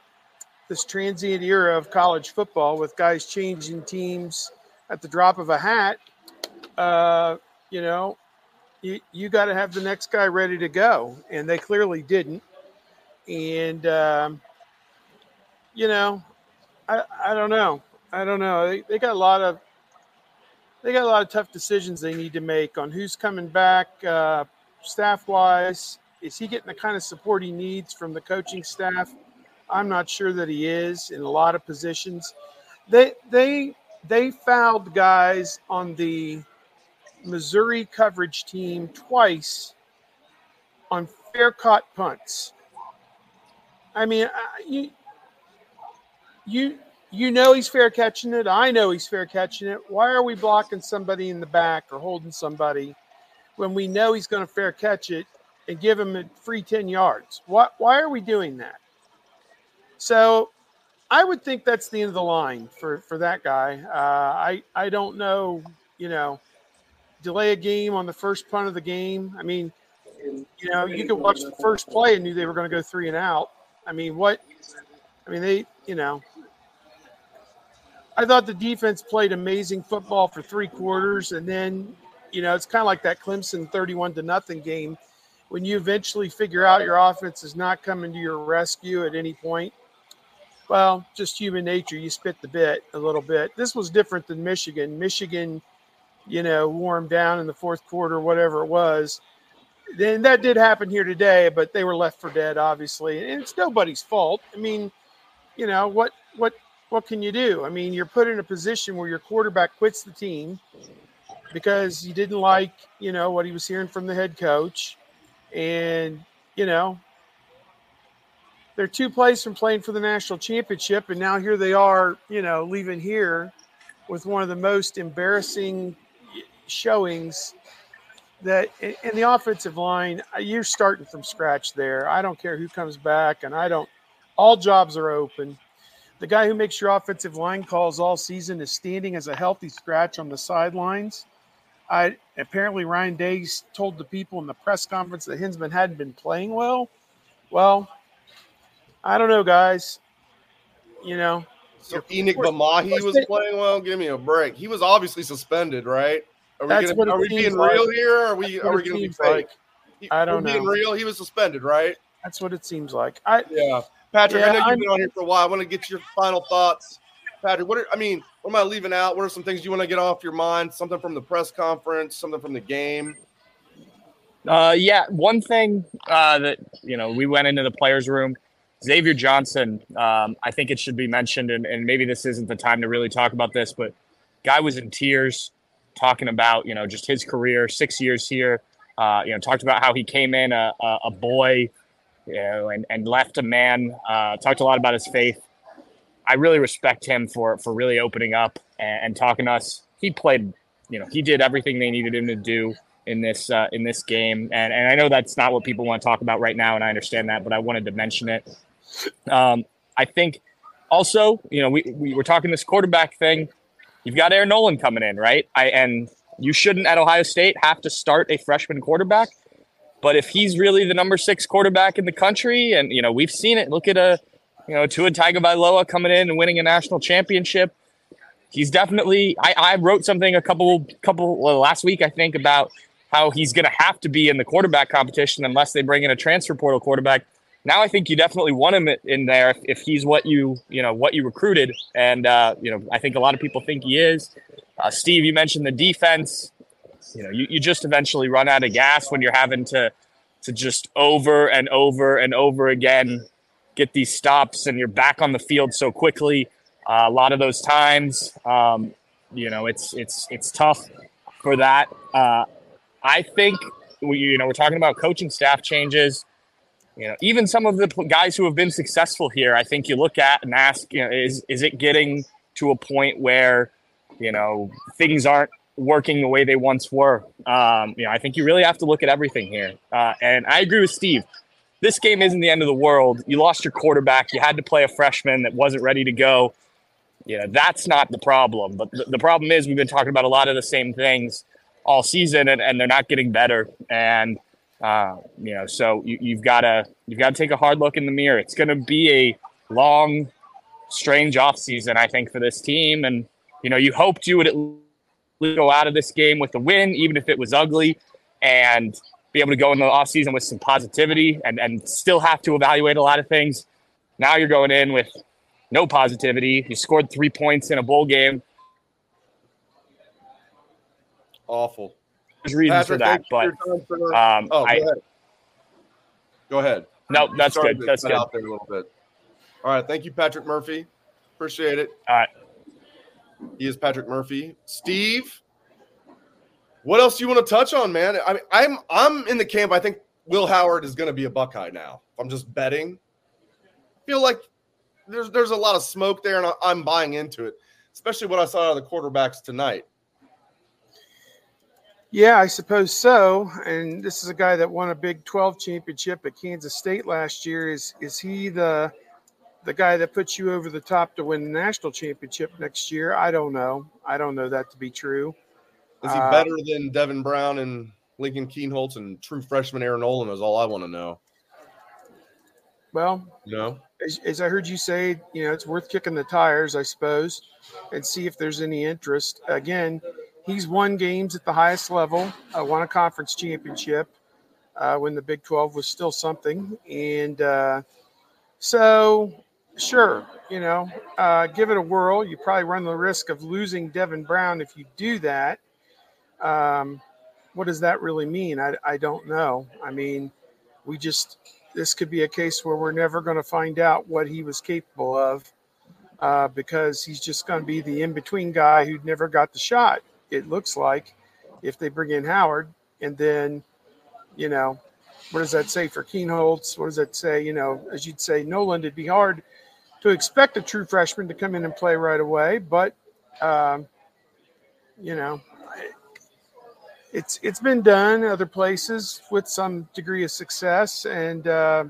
this transient era of college football with guys changing teams at the drop of a hat, uh, you know, you, you got to have the next guy ready to go. And they clearly didn't. And, um, you know, I, I don't know. I don't know. They, they got a lot of they got a lot of tough decisions they need to make on who's coming back uh, staff wise. Is he getting the kind of support he needs from the coaching staff? I'm not sure that he is in a lot of positions. They they they fouled guys on the Missouri coverage team twice on fair caught punts. I mean, you you you know he's fair catching it. I know he's fair catching it. Why are we blocking somebody in the back or holding somebody when we know he's going to fair catch it and give him a free 10 yards? Why, why are we doing that? So I would think that's the end of the line for, for that guy. Uh, I, I don't know, you know, delay a game on the first punt of the game. I mean, you know, you could watch the first play and knew they were going to go three and out. I mean, what? I mean, they, you know, I thought the defense played amazing football for three quarters, and then you know it's kind of like that Clemson thirty-one to nothing game. When you eventually figure out your offense is not coming to your rescue at any point, well, just human nature. You spit the bit a little bit. This was different than Michigan. Michigan, you know, warmed down in the fourth quarter, whatever it was. Then that did happen here today, but they were left for dead, obviously, and it's nobody's fault. I mean, you know what what what can you do? I mean, you're put in a position where your quarterback quits the team because he didn't like, you know, what he was hearing from the head coach. And, you know, they're two plays from playing for the national championship. And now here they are, you know, leaving here with one of the most embarrassing showings that in the offensive line, you're starting from scratch there. I don't care who comes back, and I don't, all jobs are open. The guy who makes your offensive line calls all season is standing as a healthy scratch on the sidelines. I apparently Ryan Day told the people in the press conference that Hinzman hadn't been playing well. Well, I don't know, guys. You know,
so Enokk Vimahi was playing well. Give me a break. He was obviously suspended, right? Are we, gonna, are we being like. real here? are we are we going to be fake?
Like. I don't know.
Being real, he was suspended, right?
That's what it seems like. I
yeah, Patrick. Yeah, I know you've I'm, been on here for a while. I want to get your final thoughts, Patrick. What are, I mean? What am I leaving out? What are some things you want to get off your mind? Something from the press conference, something from the game.
Uh, yeah, one thing uh, that you know, we went into the players' room. Xavier Johnson, um, I think it should be mentioned, and, and maybe this isn't the time to really talk about this, but guy was in tears talking about you know just his career, six years here. Uh, you know, talked about how he came in a, a, a boy, you know, and, and left a man. Uh, talked a lot about his faith. I really respect him for for really opening up and, and, talking to us. He played, you know, he did everything they needed him to do in this uh, in this game, and and I know that's not what people want to talk about right now, and I understand that, but I wanted to mention it. Um, I think also, you know, we, we were talking this quarterback thing. You've got Air Noland coming in, right? I and you shouldn't at Ohio State have to start a freshman quarterback. But if he's really the number six quarterback in the country, and you know we've seen it, look at a you know Tua Tagovailoa coming in and winning a national championship. He's definitely. I, I wrote something a couple couple well, last week, I think, about how he's going to have to be in the quarterback competition unless they bring in a transfer portal quarterback. Now I think you definitely want him in there if, if he's what you you know what you recruited, and uh, you know I think a lot of people think he is. Uh, Steve, you mentioned the defense. You know, you, you just eventually run out of gas when you're having to to just over and over and over again get these stops, and you're back on the field so quickly. Uh, a lot of those times, um, you know, it's it's it's tough for that. Uh, I think we, you know we're talking about coaching staff changes. You know, even some of the guys who have been successful here, I think you look at and ask, you know, is is it getting to a point where you know things aren't working the way they once were. Um, you know, I think you really have to look at everything here. Uh, and I agree with Steve. This game isn't the end of the world. You lost your quarterback. You had to play a freshman that wasn't ready to go. You know, that's not the problem. But the, the problem is we've been talking about a lot of the same things all season, and, and they're not getting better. And uh, you know, so you, you've got to you've got to take a hard look in the mirror. It's going to be a long, strange off season, I think, for this team. And you know, you hoped you would at go out of this game with a win, even if it was ugly, and be able to go in the offseason with some positivity and, and still have to evaluate a lot of things. Now you're going in with no positivity. You scored three points in a bowl game.
Awful.
There's reasons for that, but for, um, oh, go,
I, ahead. go ahead.
No, that's good. That's good.
Out there a little bit. All right. Thank you, Patrick Murphy. Appreciate it.
All right.
He is Patrick Murphy. Steve, what else do you want to touch on, man? I mean, I'm I'm in the camp. I think Will Howard is going to be a Buckeye now. I'm just betting. I feel like there's there's a lot of smoke there, and I'm buying into it, especially what I saw out of the quarterbacks tonight.
Yeah, I suppose so. And this is a guy that won a Big 12 championship at Kansas State last year. Is is he the the guy that puts you over the top to win the national championship next year. I don't know. I don't know that to be true.
Is he uh, better than Devin Brown and Lincoln Kienholz and true freshman Air Noland? Is all I want to know.
Well,
No.
as, as I heard you say, you know, it's worth kicking the tires, I suppose, and see if there's any interest. Again, he's won games at the highest level, uh, won a conference championship uh, when the Big 12 was still something. And uh, so, sure, you know, uh, give it a whirl. You probably run the risk of losing Devin Brown if you do that. Um, what does that really mean? I, I don't know. I mean, we just, this could be a case where we're never going to find out what he was capable of uh, because he's just going to be the in between guy who never got the shot, it looks like, if they bring in Howard. And then, you know, what does that say for Kienholz? What does that say? You know, as you'd say, Noland, it'd be hard to expect a true freshman to come in and play right away, but, um, you know, it's it's been done other places with some degree of success, and uh,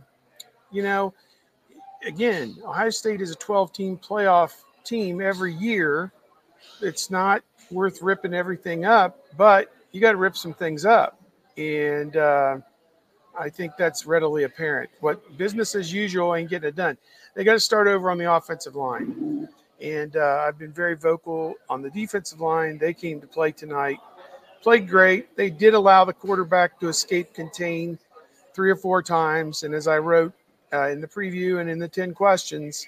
you know, again, Ohio State is a 12 team playoff team every year. It's not worth ripping everything up, but you got to rip some things up, and uh, I think that's readily apparent. What business as usual ain't getting it done. They got to start over on the offensive line, and uh, I've been very vocal on the defensive line. They came to play tonight played great. They did allow the quarterback to escape contain three or four times. And as I wrote uh, in the preview and in the 10 questions,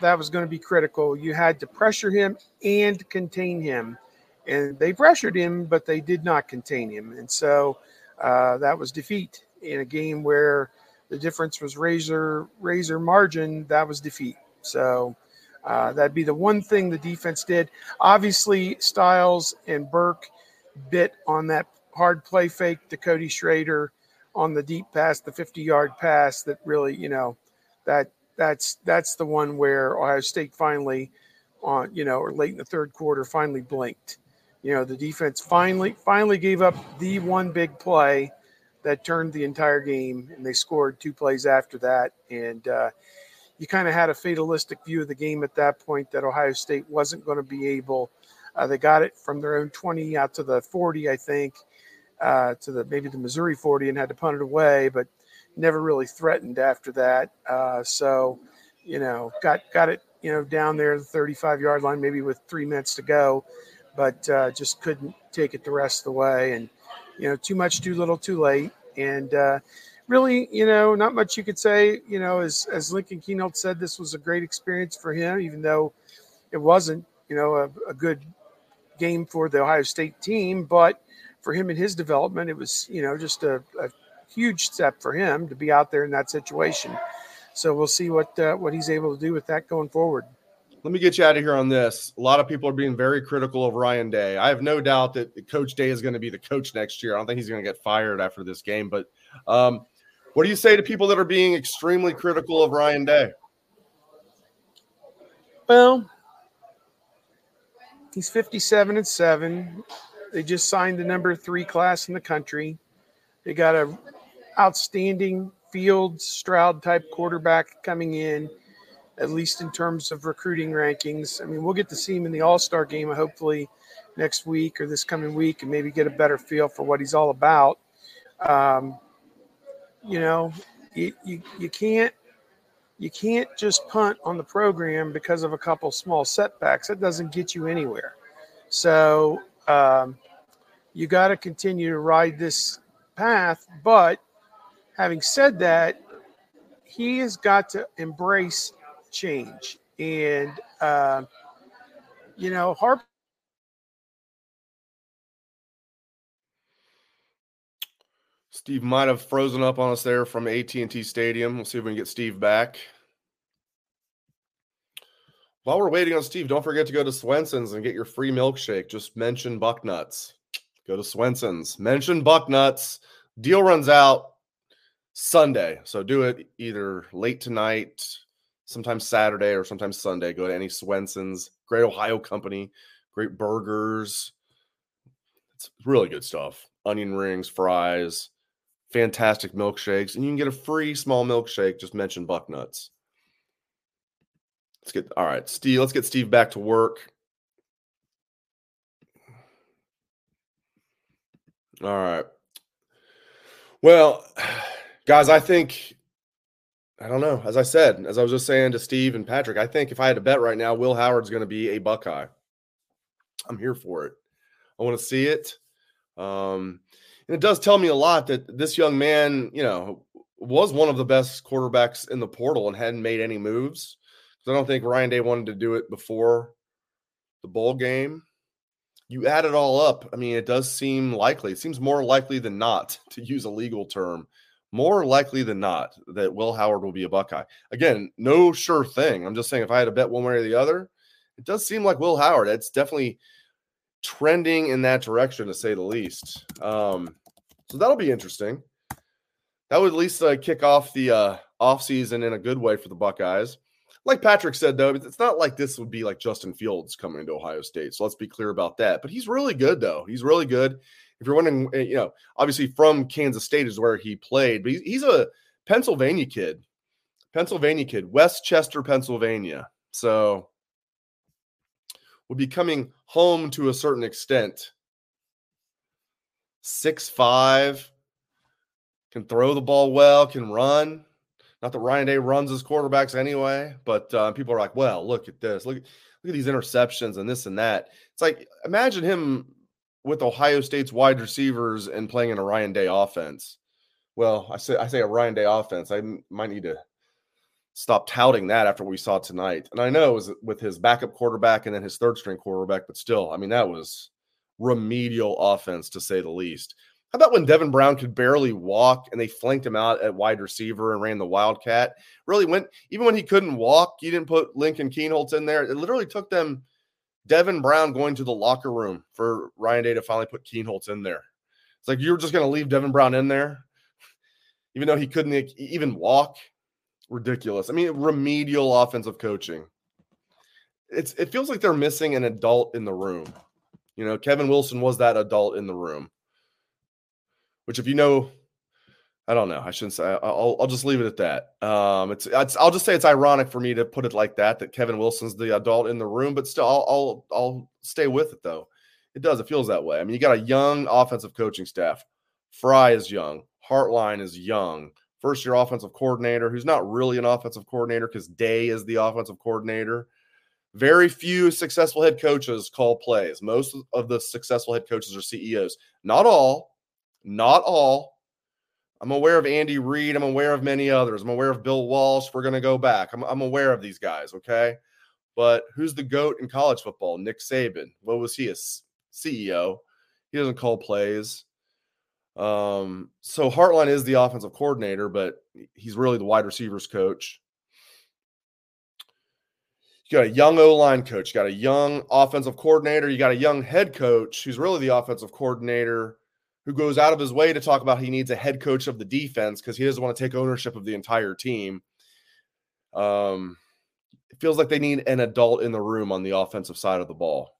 that was going to be critical. You had to pressure him and contain him. And they pressured him, but they did not contain him. And so uh, that was defeat in a game where the difference was razor razor margin. That was defeat. So uh, that'd be the one thing the defense did. Obviously, Styles and Burke bit on that hard play fake to Cody Schrader on the deep pass, the 50 yard pass that really, you know, that that's that's the one where Ohio State finally on, you know, or late in the third quarter finally blinked. You know, the defense finally finally gave up the one big play that turned the entire game, and they scored two plays after that. And uh, you kind of had a fatalistic view of the game at that point that Ohio State wasn't going to be able uh, they got it from their own 20 out to the 40, I think, uh, to the maybe the Missouri 40, and had to punt it away, but never really threatened after that. Uh, so, you know, got got it, you know, down there the 35 yard line, maybe with three minutes to go, but uh, just couldn't take it the rest of the way, and you know, too much, too little, too late, and uh, really, you know, not much you could say. You know, as as Lincoln Kienholz said, this was a great experience for him, even though it wasn't, you know, a, a good game for the Ohio State team, but for him and his development, it was you know just a, a huge step for him to be out there in that situation. So we'll see what uh, what he's able to do with that going forward.
Let me get you out of here on this. A lot of people are being very critical of Ryan Day. I have no doubt that Coach Day is going to be the coach next year. I don't think he's going to get fired after this game. But um, what do you say to people that are being extremely critical of Ryan Day?
Well, He's 57 and 7. They just signed the number three class in the country. They got a outstanding field Stroud type quarterback coming in, at least in terms of recruiting rankings. I mean, we'll get to see him in the All Star game hopefully next week or this coming week and maybe get a better feel for what he's all about. Um, you know, you, you, you can't you can't just punt on the program because of a couple small setbacks. That doesn't get you anywhere. So um, you got to continue to ride this path. But having said that, he has got to embrace change. And, uh, you know, Harp.
Steve might have frozen up on us there from AT&T Stadium. We'll see if we can get Steve back. While we're waiting on Steve, don't forget to go to Swenson's and get your free milkshake. Just mention Bucknuts. Go to Swenson's. Mention Bucknuts. Deal runs out Sunday. So do it either late tonight, sometimes Saturday, or sometimes Sunday. Go to any Swenson's. Great Ohio company. Great burgers. It's really good stuff. Onion rings, fries fantastic milkshakes, and you can get a free small milkshake. Just mention Bucknuts. Let's get all right, Steve. Let's get Steve back to work. All right. Well, (sighs) guys, I think I don't know. As I said, as I was just saying to Steve and Patrick, I think if I had to bet right now, Will Howard's going to be a Buckeye. I'm here for it. I want to see it. Um, and it does tell me a lot that this young man, you know, was one of the best quarterbacks in the portal and hadn't made any moves. So I don't think Ryan Day wanted to do it before the bowl game. You add it all up. I mean, it does seem likely. It seems more likely than not, to use a legal term, more likely than not that Will Howard will be a Buckeye. Again, no sure thing. I'm just saying if I had to bet one way or the other, it does seem like Will Howard. It's definitely trending in that direction, to say the least. Um, so that'll be interesting. That would at least uh, kick off the uh, offseason in a good way for the Buckeyes like Patrick said, though, it's not like this would be like Justin Fields coming to Ohio State. So let's be clear about that. But he's really good, though. He's really good. If you're wondering, eh, you know, obviously from Kansas State is where he played, but he's a Pennsylvania kid. Pennsylvania kid, West Chester, Pennsylvania. So would be coming home to a certain extent. Six five, can throw the ball well, can run. Not that Ryan Day runs his quarterbacks anyway, but uh, people are like, well, look at this. Look, look at these interceptions and this and that. It's like, imagine him with Ohio State's wide receivers and playing in a Ryan Day offense. Well, I say I say a Ryan Day offense. I might need to stop touting that after we saw tonight. And I know it was with his backup quarterback and then his third string quarterback, but still, I mean, that was remedial offense to say the least. How about when Devin Brown could barely walk and they flanked him out at wide receiver and ran the Wildcat? Really went, even when he couldn't walk, you didn't put Lincoln Kienholz in there. It literally took them Devin Brown going to the locker room for Ryan Day to finally put Kienholz in there. It's like you were just going to leave Devin Brown in there, even though he couldn't even walk. Ridiculous. I mean, remedial offensive coaching. It's it feels like they're missing an adult in the room. You know, Kevin Wilson was that adult in the room which if you know, I don't know. I shouldn't say. I'll, I'll just leave it at that. Um, it's, it's, I'll just say it's ironic for me to put it like that. That Kevin Wilson's the adult in the room, but still, I'll, I'll, I'll stay with it though. It does. It feels that way. I mean, you got a young offensive coaching staff. Frye is young. Hartline is young. First year offensive coordinator, who's not really an offensive coordinator because Day is the offensive coordinator. Very few successful head coaches call plays. Most of the successful head coaches are CEOs. Not all, not all. I'm aware of Andy Reid. I'm aware of many others. I'm aware of Bill Walsh. We're going to go back. I'm, I'm aware of these guys. Okay. But who's the GOAT in college football? Nick Saban. What was he? A CEO. He doesn't call plays. Um, so Hartline is the offensive coordinator, but he's really the wide receivers coach. You got a young O line coach, you got a young offensive coordinator, you got a young head coach who's really the offensive coordinator who goes out of his way to talk about he needs a head coach of the defense because he doesn't want to take ownership of the entire team. Um, it feels like they need an adult in the room on the offensive side of the ball.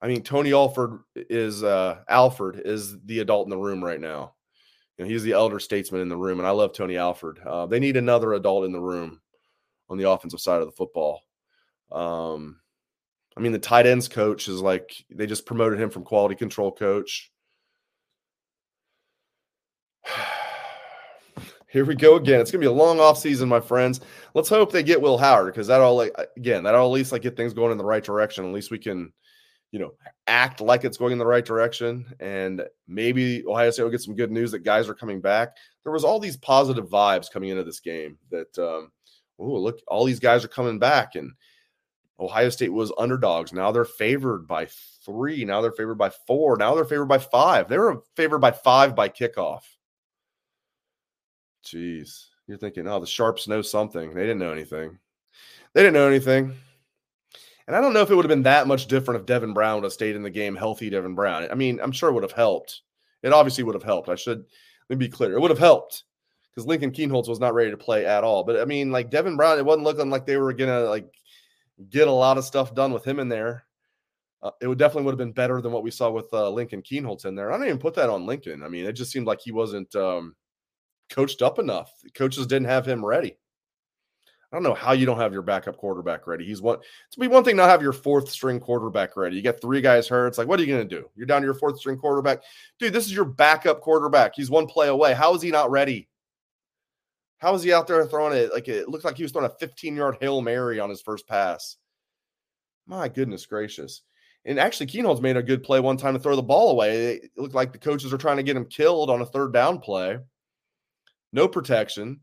I mean, Tony Alford is uh, Alford is the adult in the room right now. You know, he's the elder statesman in the room, and I love Tony Alford. Uh, they need another adult in the room on the offensive side of the football. Um, I mean, the tight ends coach is like they just promoted him from quality control coach (sighs) Here we go again. It's gonna be a long off season, my friends. Let's hope they get Will Howard because that'll again that'll at least like get things going in the right direction. At least we can, you know, act like it's going in the right direction, and maybe Ohio State will get some good news that guys are coming back. There was all these positive vibes coming into this game that, um, oh look, all these guys are coming back, and Ohio State was underdogs. Now they're favored by three. Now they're favored by four. Now they're favored by five. They were favored by five by kickoff. Jeez. You're thinking, oh, the Sharps know something. They didn't know anything. They didn't know anything. And I don't know if it would have been that much different if Devin Brown would have stayed in the game, healthy Devin Brown. I mean, I'm sure it would have helped. It obviously would have helped. I should let me be clear. It would have helped because Lincoln Kienholz was not ready to play at all. But I mean, like Devin Brown, it wasn't looking like they were gonna like get a lot of stuff done with him in there. Uh, it would definitely would have been better than what we saw with uh, Lincoln Kienholz in there. I don't even put that on Lincoln. I mean, it just seemed like he wasn't um, coached up enough. The coaches didn't have him ready. I don't know how you don't have your backup quarterback ready. He's one. It's be one thing not have your fourth string quarterback ready. You got three guys hurt. It's like, what are you going to do? You're down to your fourth string quarterback, dude. This is your backup quarterback. He's one play away. How is he not ready? How is he out there throwing it? Like it looked like he was throwing a 15 yard Hail Mary on his first pass. My goodness gracious. And actually, Kienholz made a good play one time to throw the ball away. It looked like the coaches are trying to get him killed on a third down play. No protection.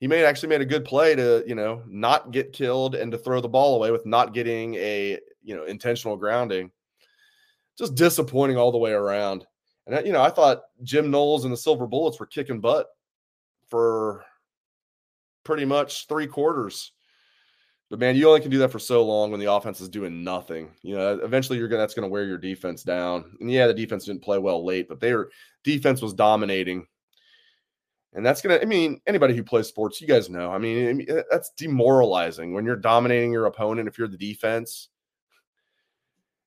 He made actually made a good play to, you know, not get killed and to throw the ball away with not getting a, you know, intentional grounding. Just disappointing all the way around. And you know, I thought Jim Knowles and the Silver Bullets were kicking butt for pretty much three quarters. But man, you only can do that for so long when the offense is doing nothing. You know, eventually you're gonna that's gonna wear your defense down. And yeah, the defense didn't play well late, but their defense was dominating. And that's gonna, I mean, anybody who plays sports, you guys know. I mean, that's demoralizing when you're dominating your opponent if you're the defense.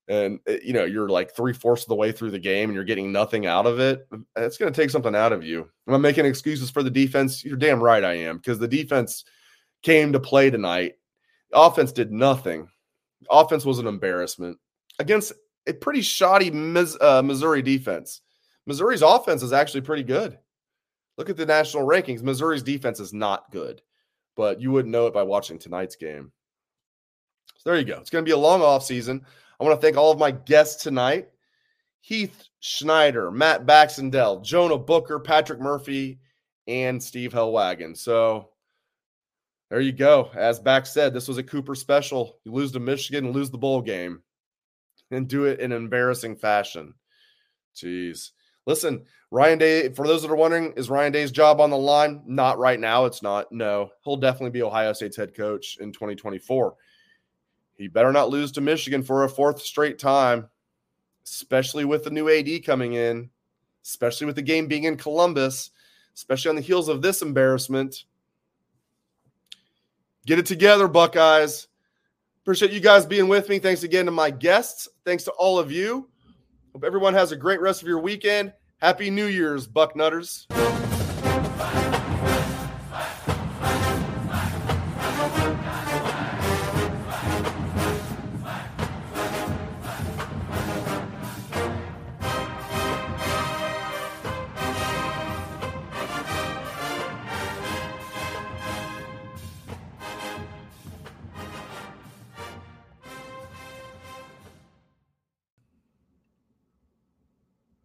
And eh, you know, you're like three fourths of the way through the game and you're getting nothing out of it. It's gonna take something out of you. Am I making excuses for the defense? You're damn right I am, because the defense came to play tonight offense did nothing. Offense was an embarrassment against a pretty shoddy uh, Missouri defense. Missouri's offense is actually pretty good. Look at the national rankings. Missouri's defense is not good, but you wouldn't know it by watching tonight's game. So there you go. It's going to be a long off season. I want to thank all of my guests tonight Heath Schneider, Matt Baxendell, Jonah Booker, Patrick Murphy, and Steve Helwagen. So there you go. As Bax said, this was a Cooper special. You lose to Michigan and lose the bowl game and do it in embarrassing fashion. Jeez. Listen, Ryan Day, for those that are wondering, is Ryan Day's job on the line? Not right now. It's not. No. He'll definitely be Ohio State's head coach in 2024. He better not lose to Michigan for a fourth straight time, especially with the new AD coming in, especially with the game being in Columbus, especially on the heels of this embarrassment. Get it together, Buckeyes. Appreciate you guys being with me. Thanks again to my guests. Thanks to all of you. Hope everyone has a great rest of your weekend. Happy New Year's, Bucknutters.